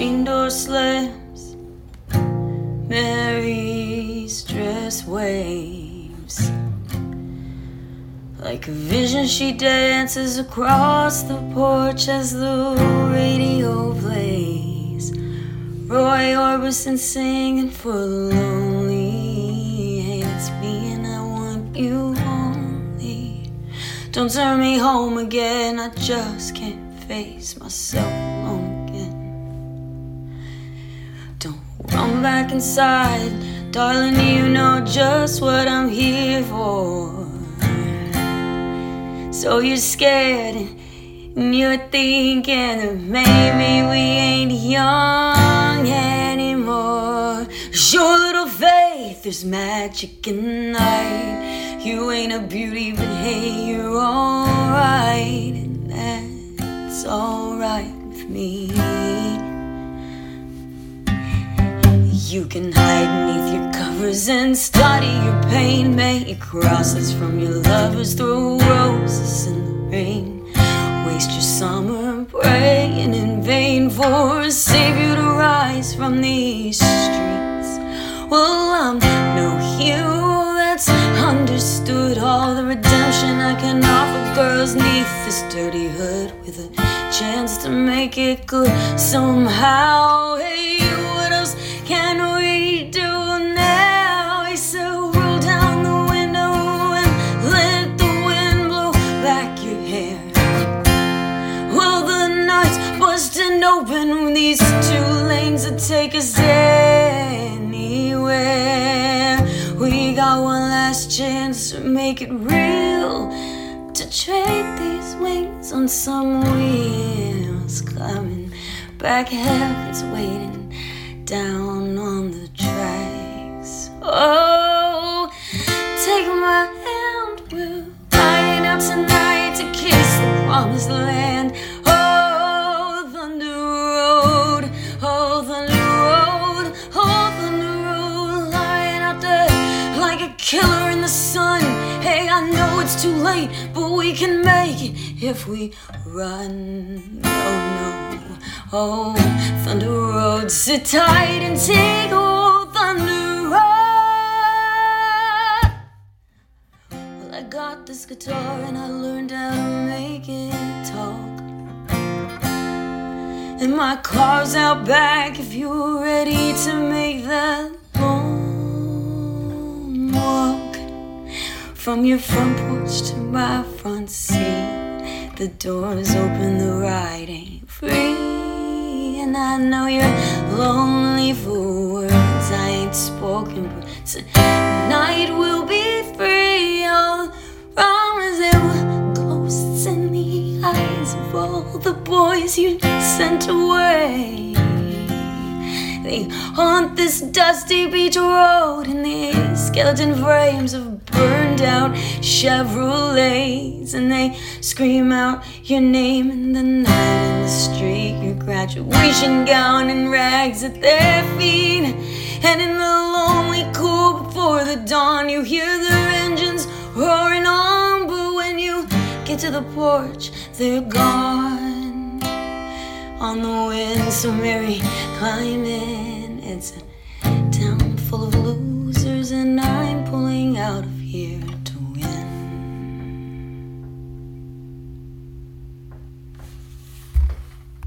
screen door slams. Mary's dress waves. Like a vision, she dances across the porch as the radio plays. Roy Orbison singing for the lonely. It's me, and I want you only. Don't turn me home again, I just can't face myself back inside, darling, you know just what I'm here for. So you're scared and you're thinking that maybe we ain't young anymore. Your little faith, there's magic in the night. You ain't a beauty, but hey, you're alright, and that's alright with me. You can hide beneath your covers and study your pain. Make crosses from your lovers, throw roses in the rain. Waste your summer praying in vain for a savior to rise from these streets. Well, I'm no hero that's understood all the redemption I can offer girls neath this dirty hood with a chance to make it good somehow. Open these two lanes that take us anywhere. We got one last chance to make it real. To trade these wings on some wheels. Climbing back, heaven's waiting down on the tracks. Oh, take my hand, we're riding out tonight to kiss the promised land. Killer in the sun. Hey, I know it's too late, but we can make it if we run. No, no, oh, Thunder Road, sit tight and take hold, Thunder Road. Well, I got this guitar and I learned how to make it talk. And my car's out back if you're ready to make that From your front porch to my front seat, the doors open, the ride ain't free. And I know you're lonely for words I ain't spoken, but tonight we'll be free. All promise there were ghosts in the eyes of all the boys you sent away. They haunt this dusty beach road in the skeleton frames of burned out Chevrolets, and they scream out your name in the night in the street, your graduation gown and rags at their feet. And in the lonely cool before the dawn, you hear their engines roaring on. But when you get to the porch, they're gone on the wind. So Mary, climb in. It's a town full of losers, and I'm pulling.